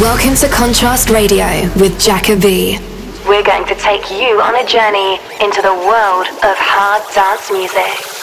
Welcome to Contrast Radio with Jacoby. We're going to take you on a journey into the world of hard dance music.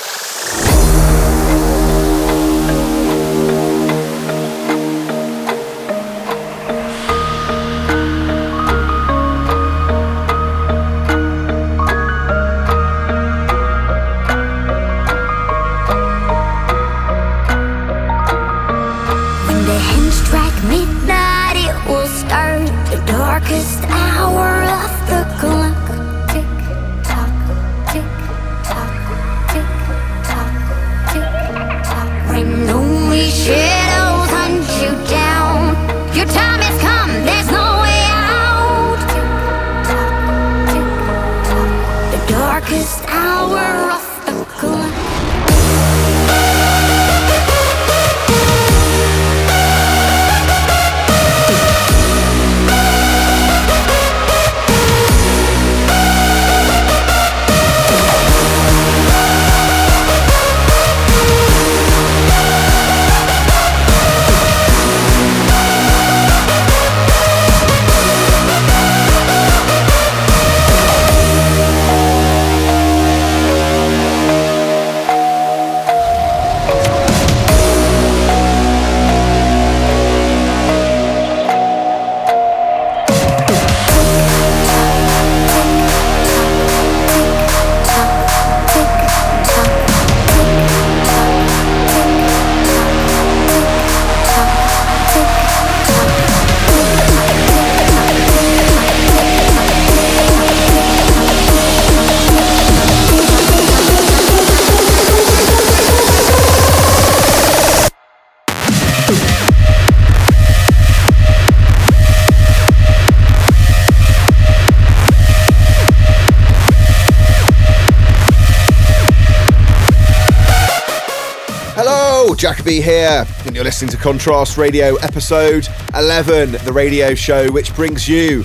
Jacoby here, and you're listening to Contrast Radio episode 11, the radio show which brings you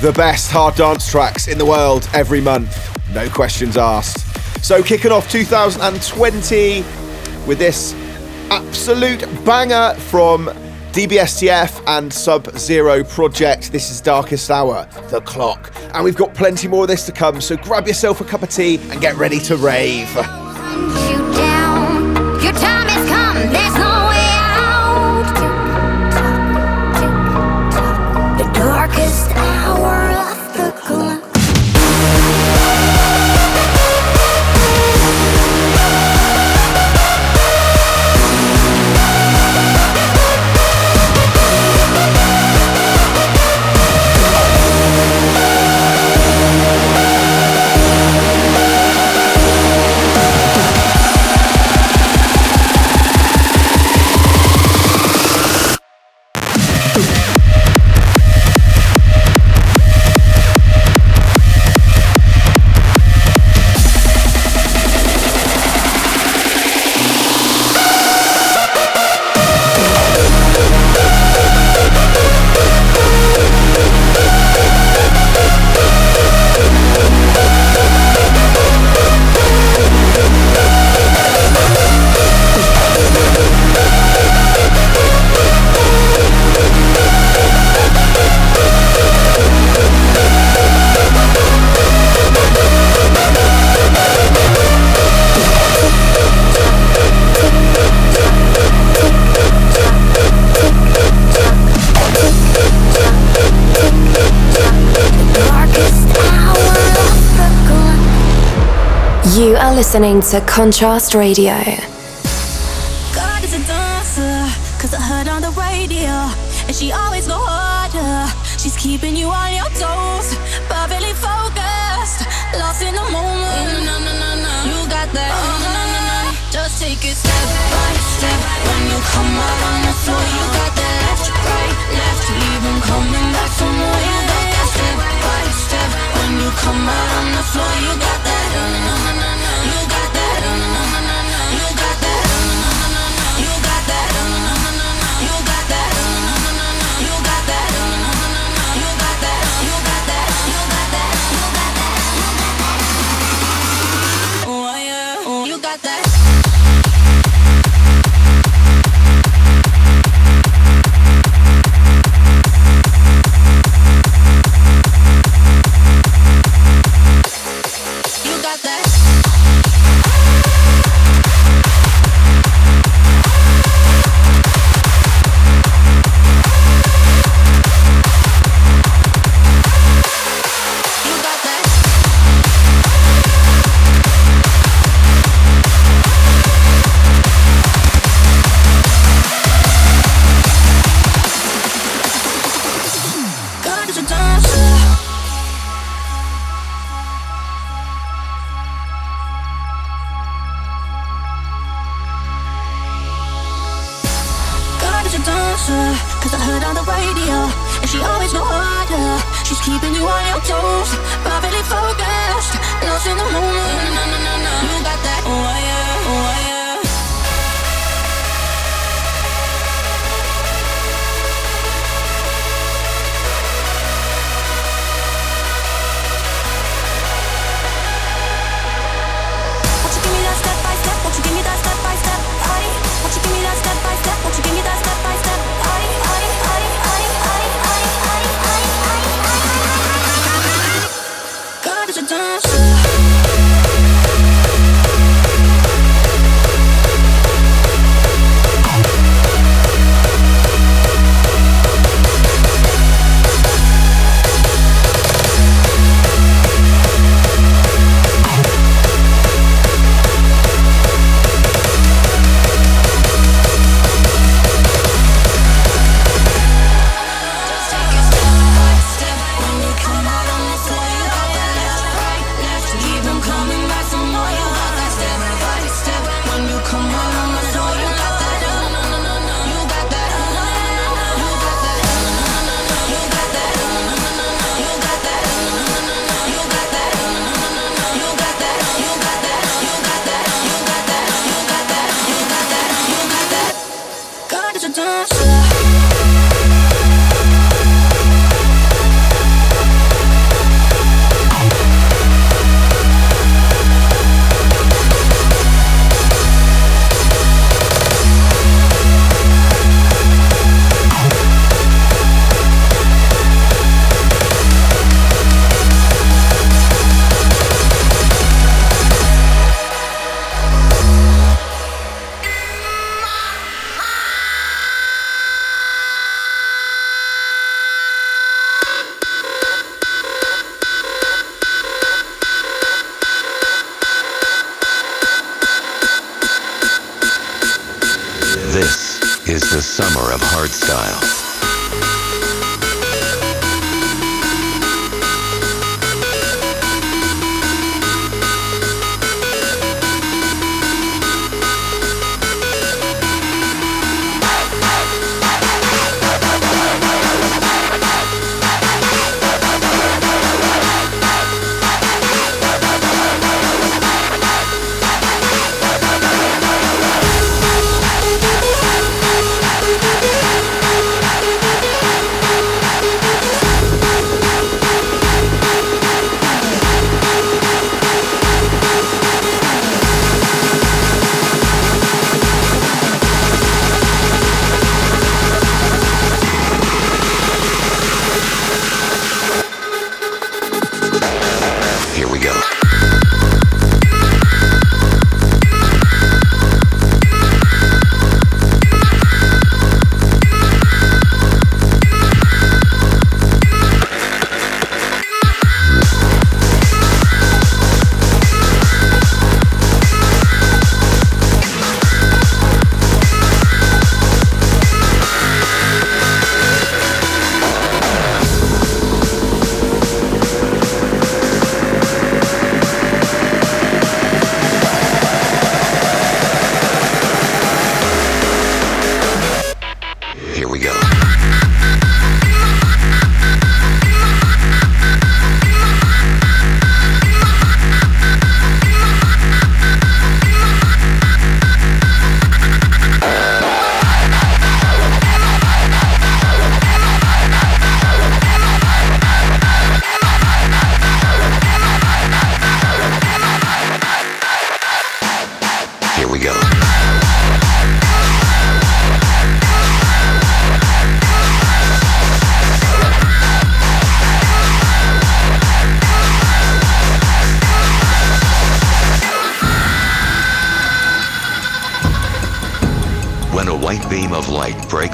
the best hard dance tracks in the world every month. No questions asked. So, kicking off 2020 with this absolute banger from DBSTF and Sub Zero Project. This is Darkest Hour, The Clock. And we've got plenty more of this to come, so grab yourself a cup of tea and get ready to rave. Listening to Contrast Radio.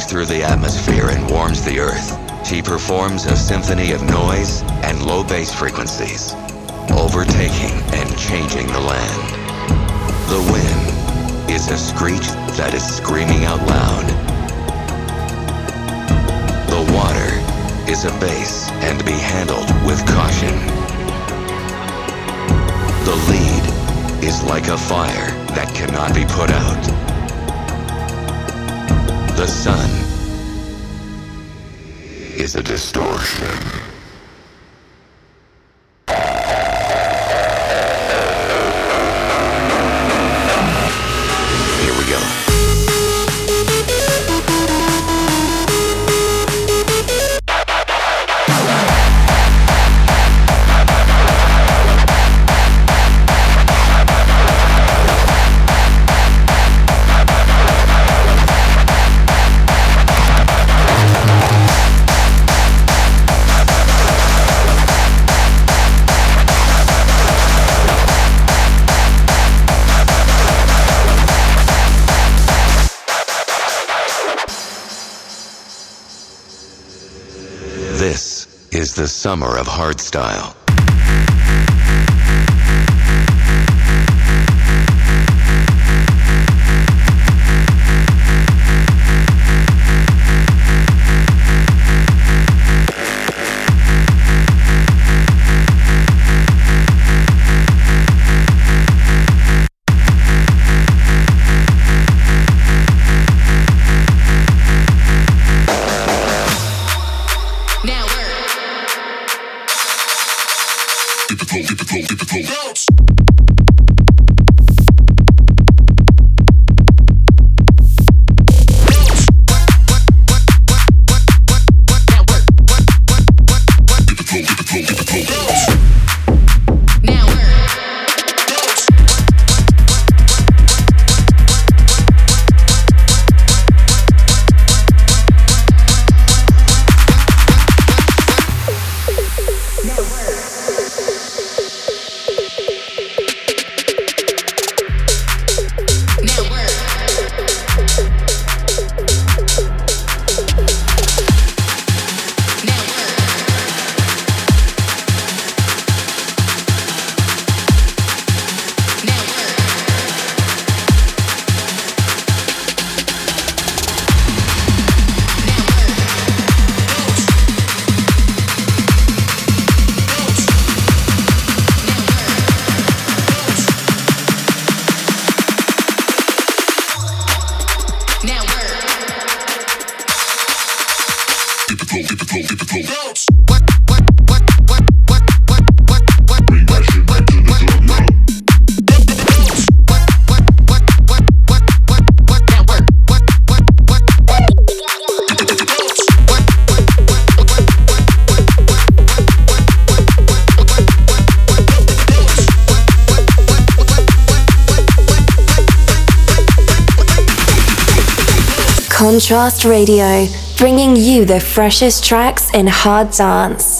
Through the atmosphere and warms the earth. She performs a symphony of noise and low bass frequencies, overtaking and changing the land. The wind is a screech that is screaming out loud. The water is a bass and be handled with caution. The lead is like a fire that cannot be put out the sun is a distortion. The summer of hardstyle. Contrast Radio, bringing you the freshest tracks in hard dance.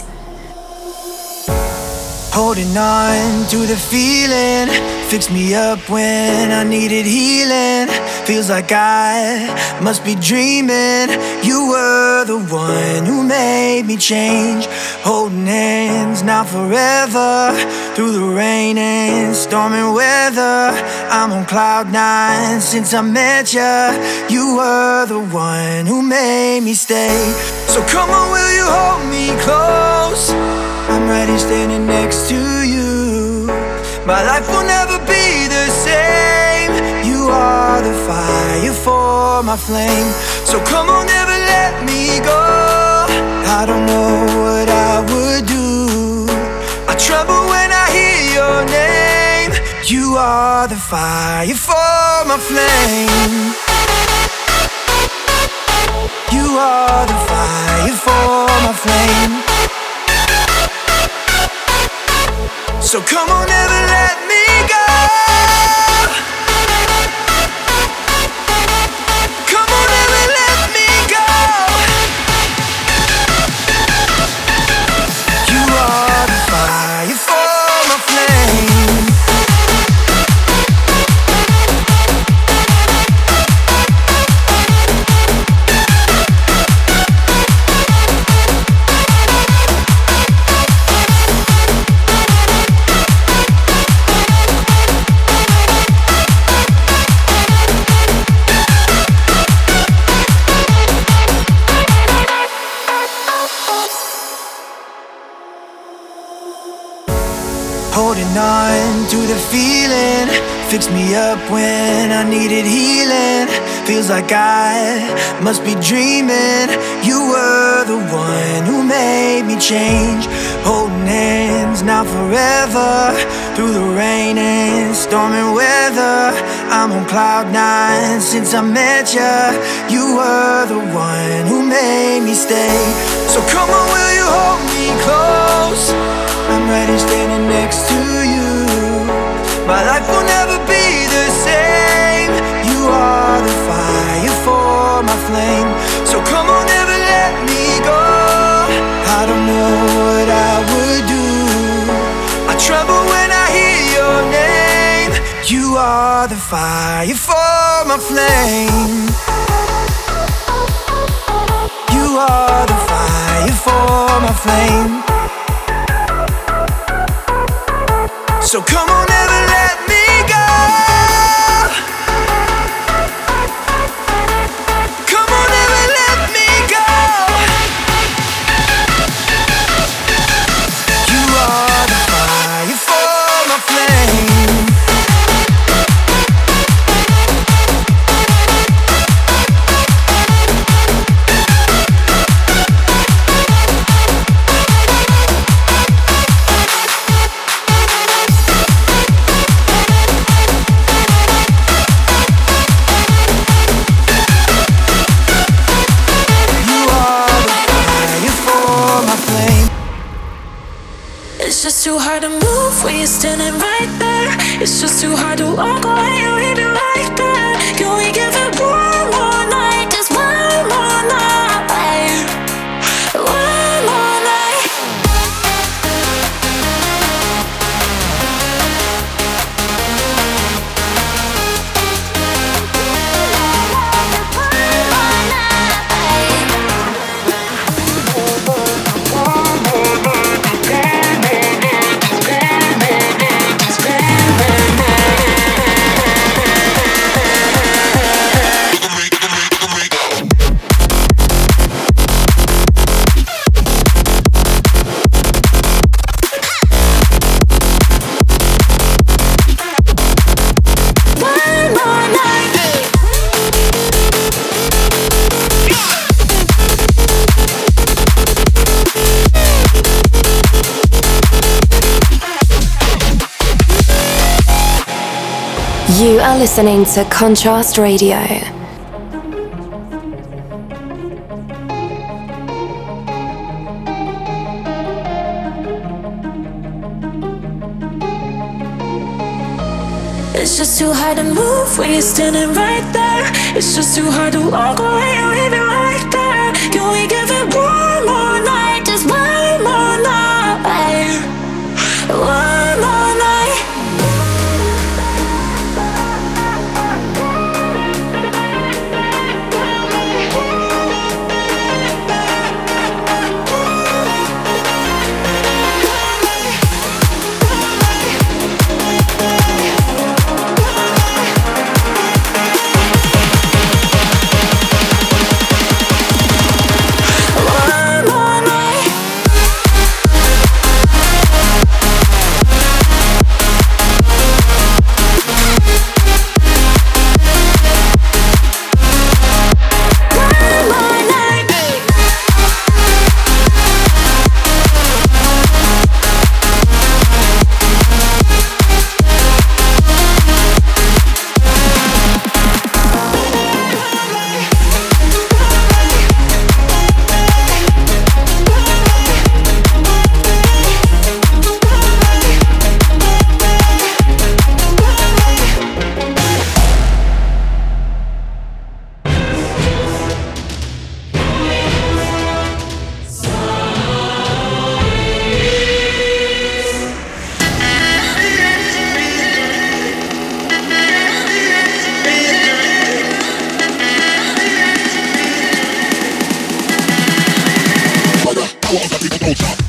Holding on to the feeling, fix me up when I needed healing. Feels like I must be dreaming. You were the one who made me change. Holding hands now forever through the rain and stormy weather. I'm on cloud nine since I met you. You were the one who made me stay. So come on, will you hold me close? I'm ready standing next to you. My life will never be the same. You are the fire for my flame. So come on, never let me go. I don't know what I would do. I tremble when I hear your name. You are the fire for my flame. You are the fire for my flame. So come on, never let me go. Fix me up when I needed healing. Feels like I must be dreaming. You were the one who made me change. Holding hands now forever. Through the rain and stormy weather. I'm on cloud nine since I met ya. You were the one who made me stay. So come on, will you hold me close? I'm ready standing next to you. My life will never be the same. You are the fire for my flame. So come on, never let me go. I don't know what I would do. I tremble when I hear your name. You are the fire for my flame. You are the fire for my flame. So come on, never let me go. Listening to Contrast Radio. It's just too hard to move when you're standing right there. It's just too hard to walk away and leave I people don't stop.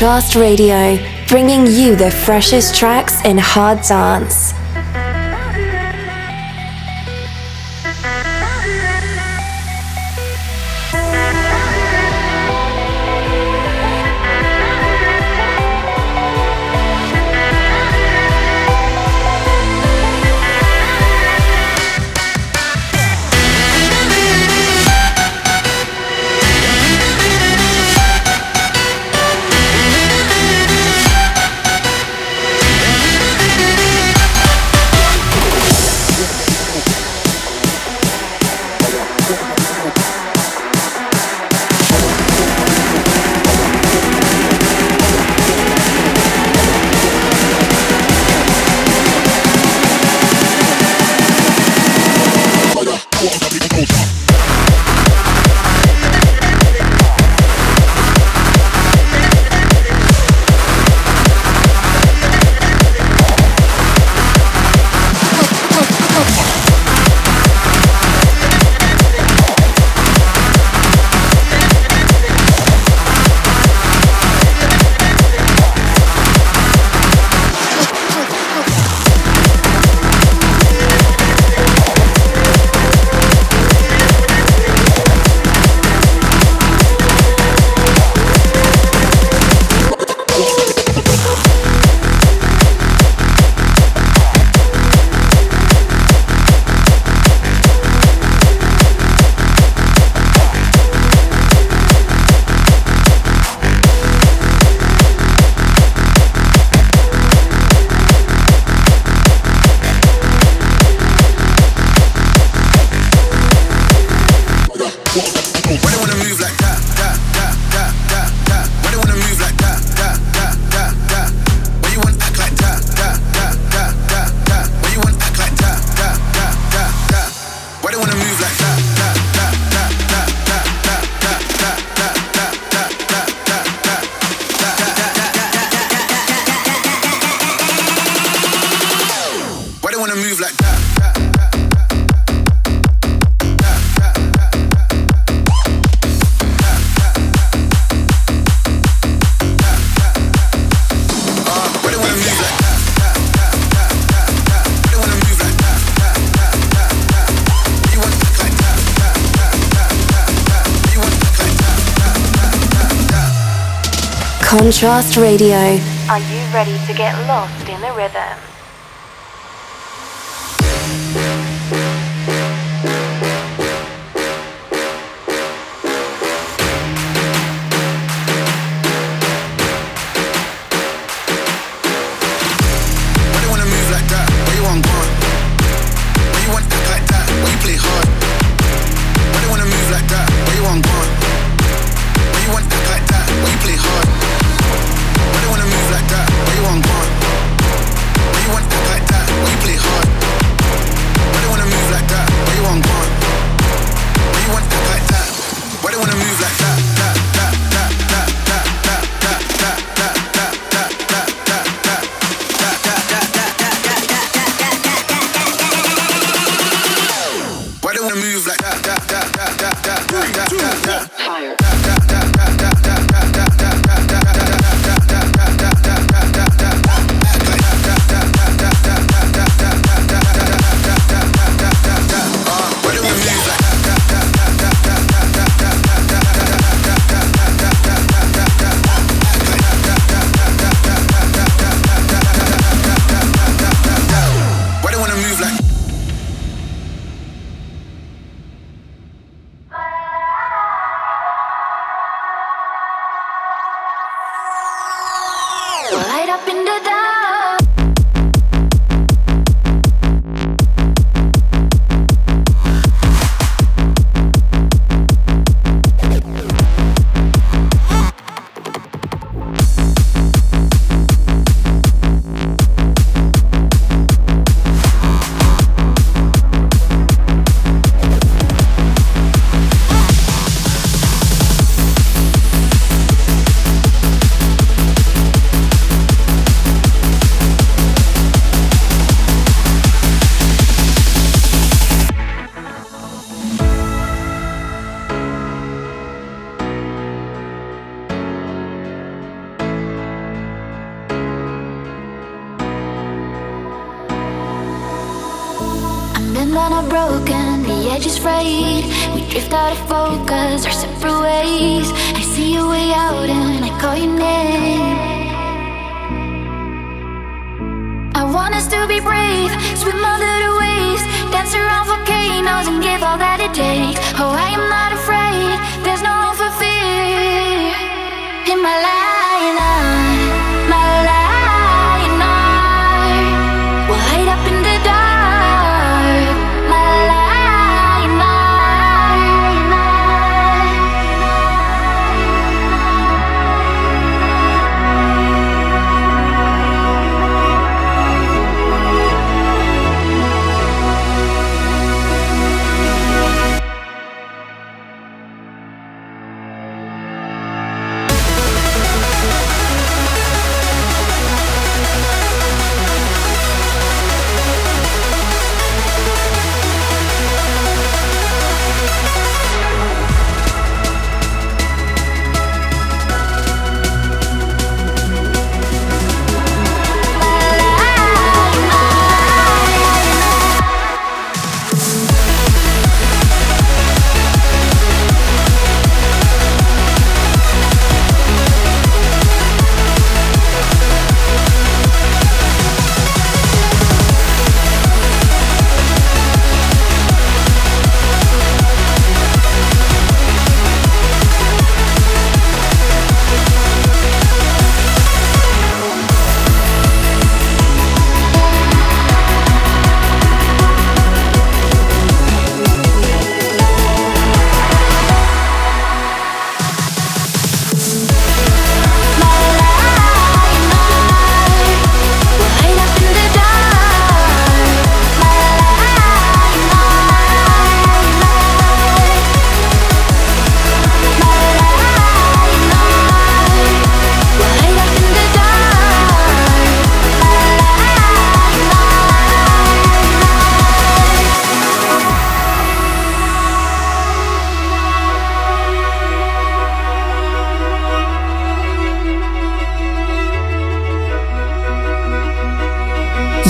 Contrast Radio, bringing you the freshest tracks in hard dance. Contrast Radio. Are you ready to get lost in the rhythm?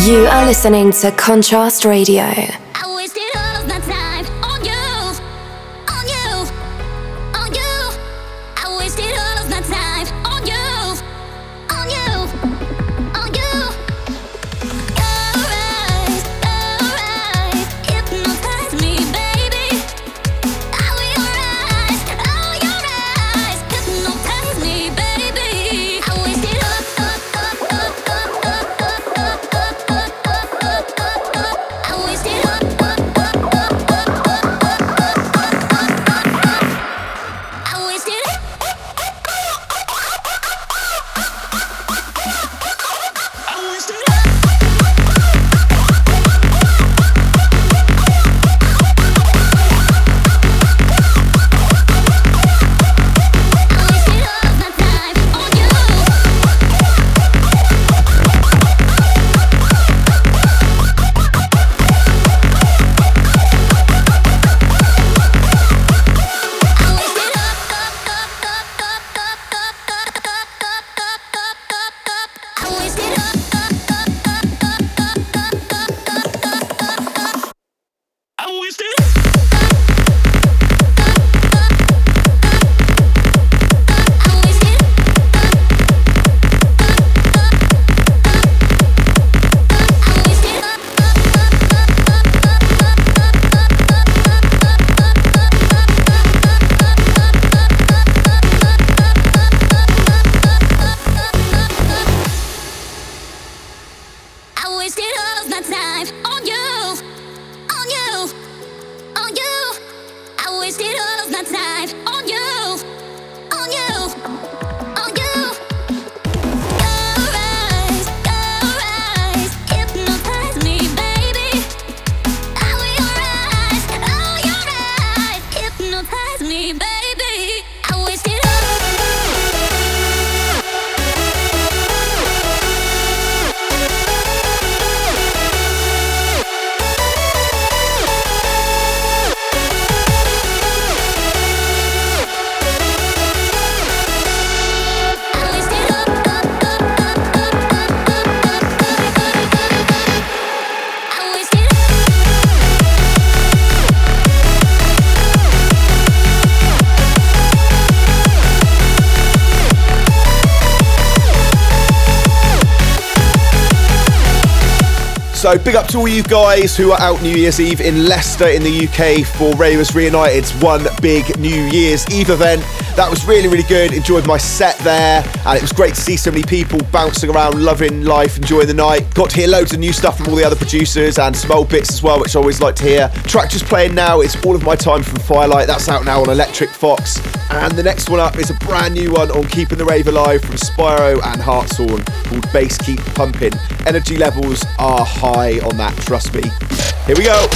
You are listening to Contrast Radio. So big up to all you guys who are out New Year's Eve in Leicester in the UK for Ravers Reunited's one big New Year's Eve event. That was really, really good. Enjoyed my set there, and it was great to see so many people bouncing around, loving life, enjoying the night. Got to hear loads of new stuff from all the other producers and some old bits as well, which I always like to hear. Track just playing now. It's All of My Time from Firelight. That's out now on Electric Fox. And the next one up is a brand new one on Keeping the Rave Alive from Spyro and Hartshorn called Bass Keep Pumping. Energy levels are high on that, trust me. Here we go.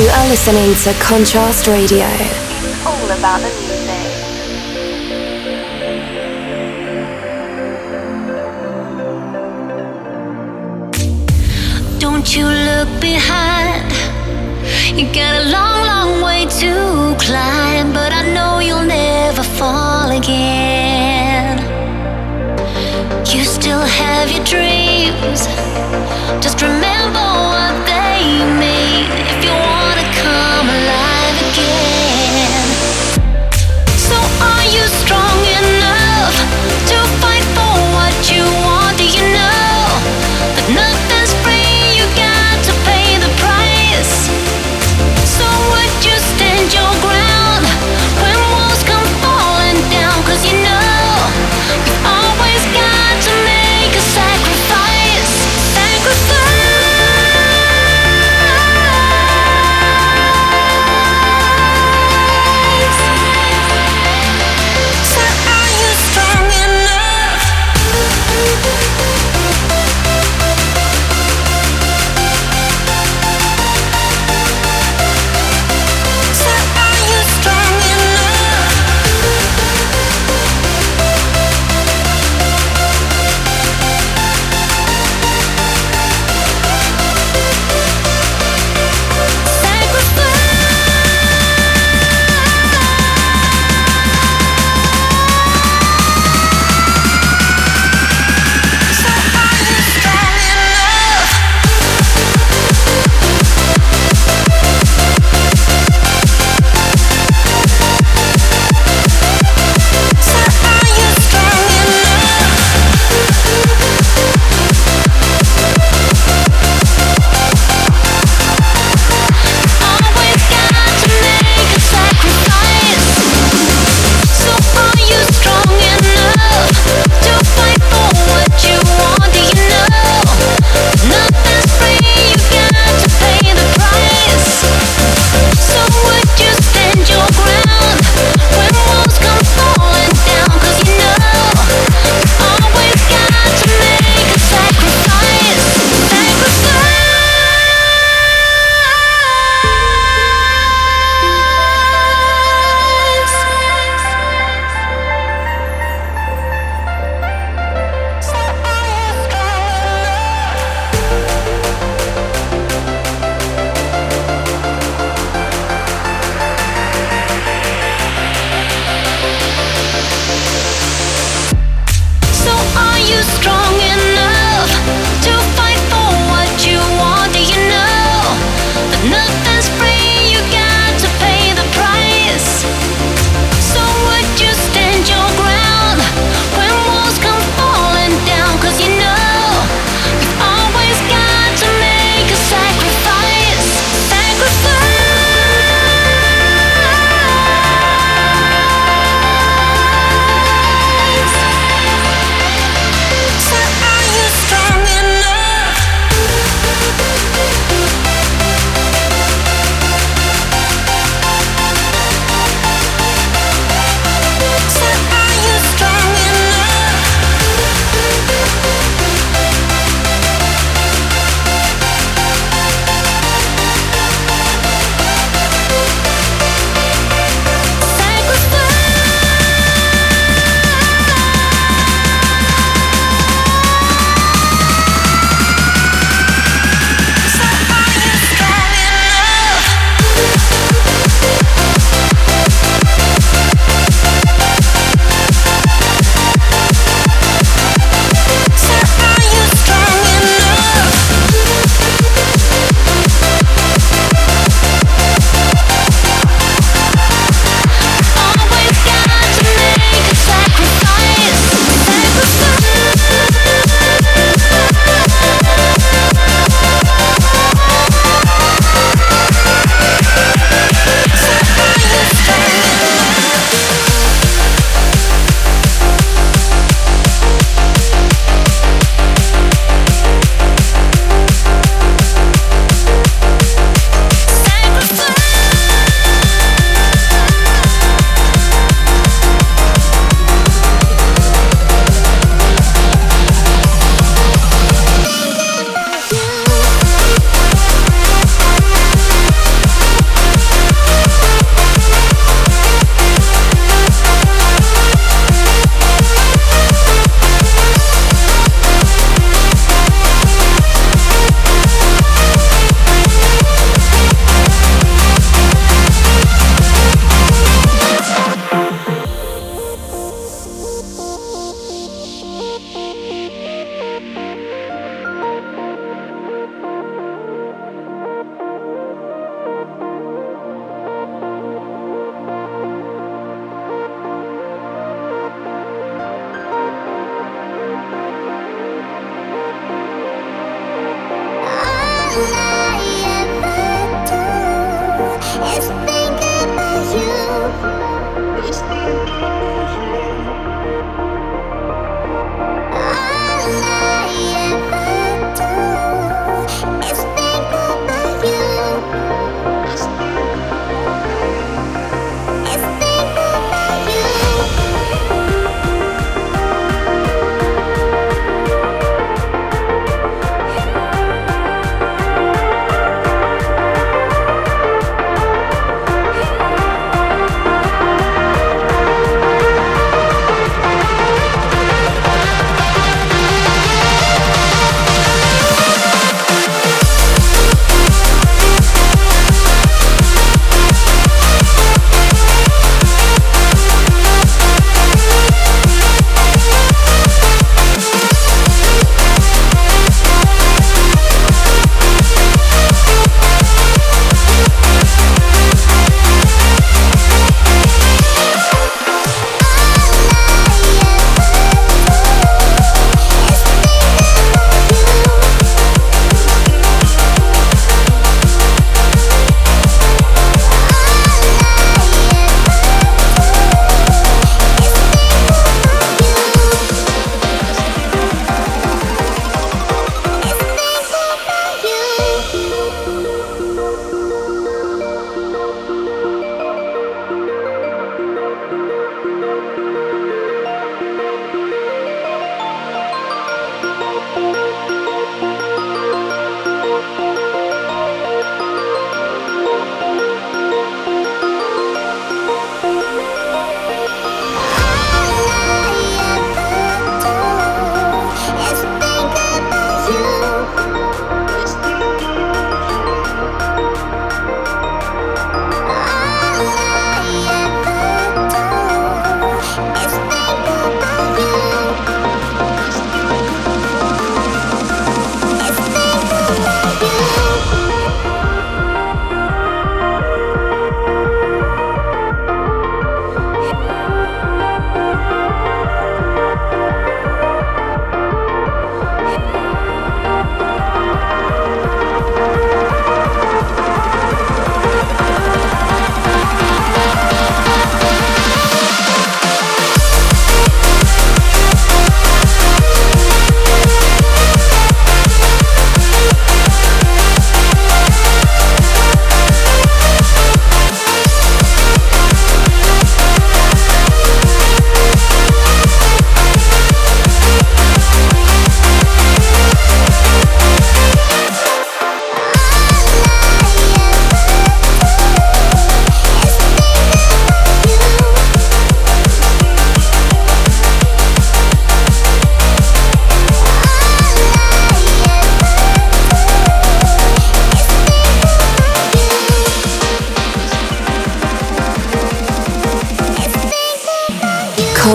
You are listening to Contrast Radio. It's all about the music. Don't you look behind. You got a long, long way to climb, but I know you'll never fall again. You still have your dreams. Just remember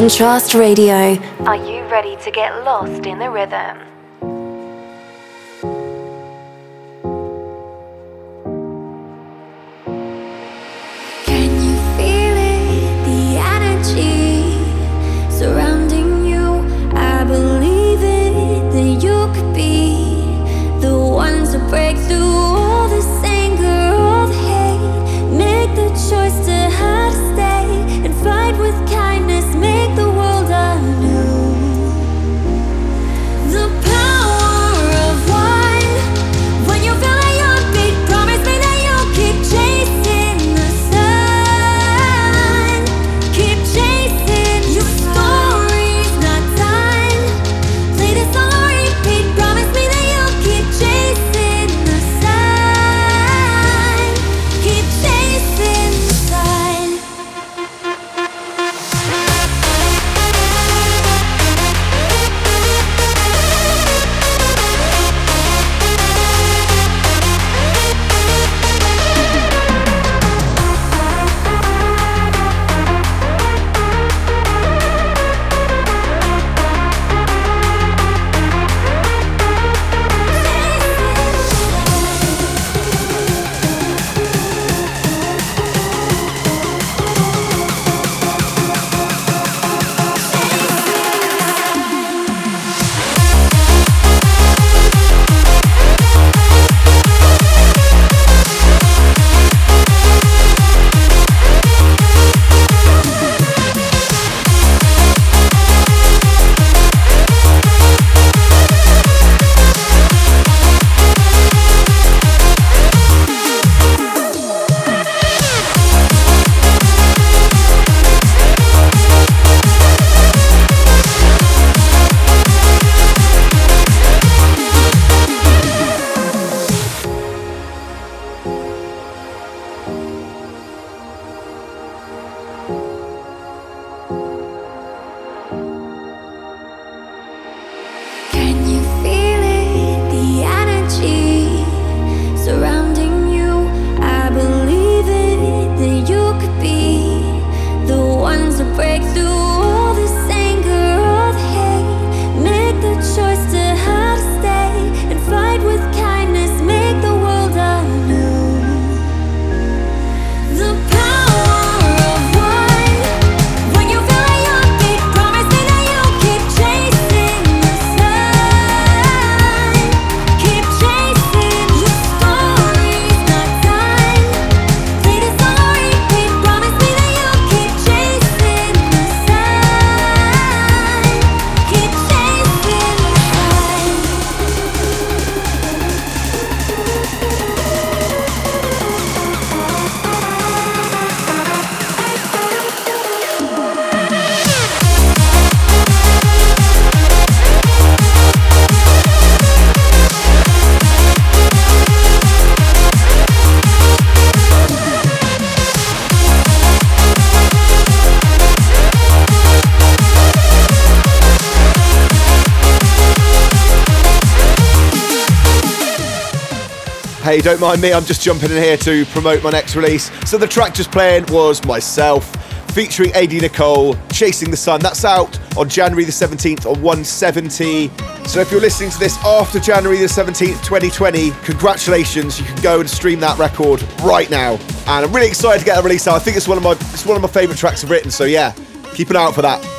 Contrast Radio. Are you ready to get lost in the rhythm? Don't mind me, I'm just jumping in here to promote my next release. So the track just playing was myself, featuring AD Nicole, Chasing the Sun. That's out on January the 17th on 170. So if you're listening to this after January the 17th, 2020, congratulations, you can go and stream that record right now. And I'm really excited to get a release out. I think it's one of my it's one of my favourite tracks I've written, so yeah, keep an eye out for that.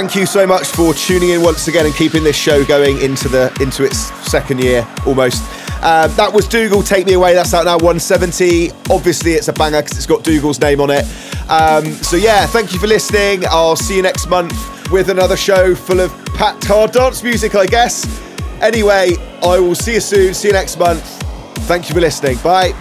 Thank you so much for tuning in once again and keeping this show going into the into its second year almost. Uh, that was Dougal, Take Me Away. That's out now, 170. Obviously, it's a banger because it's got Dougal's name on it. Um, so, yeah, thank you for listening. I'll see you next month with another show full of packed hard dance music, I guess. Anyway, I will see you soon. See you next month. Thank you for listening. Bye.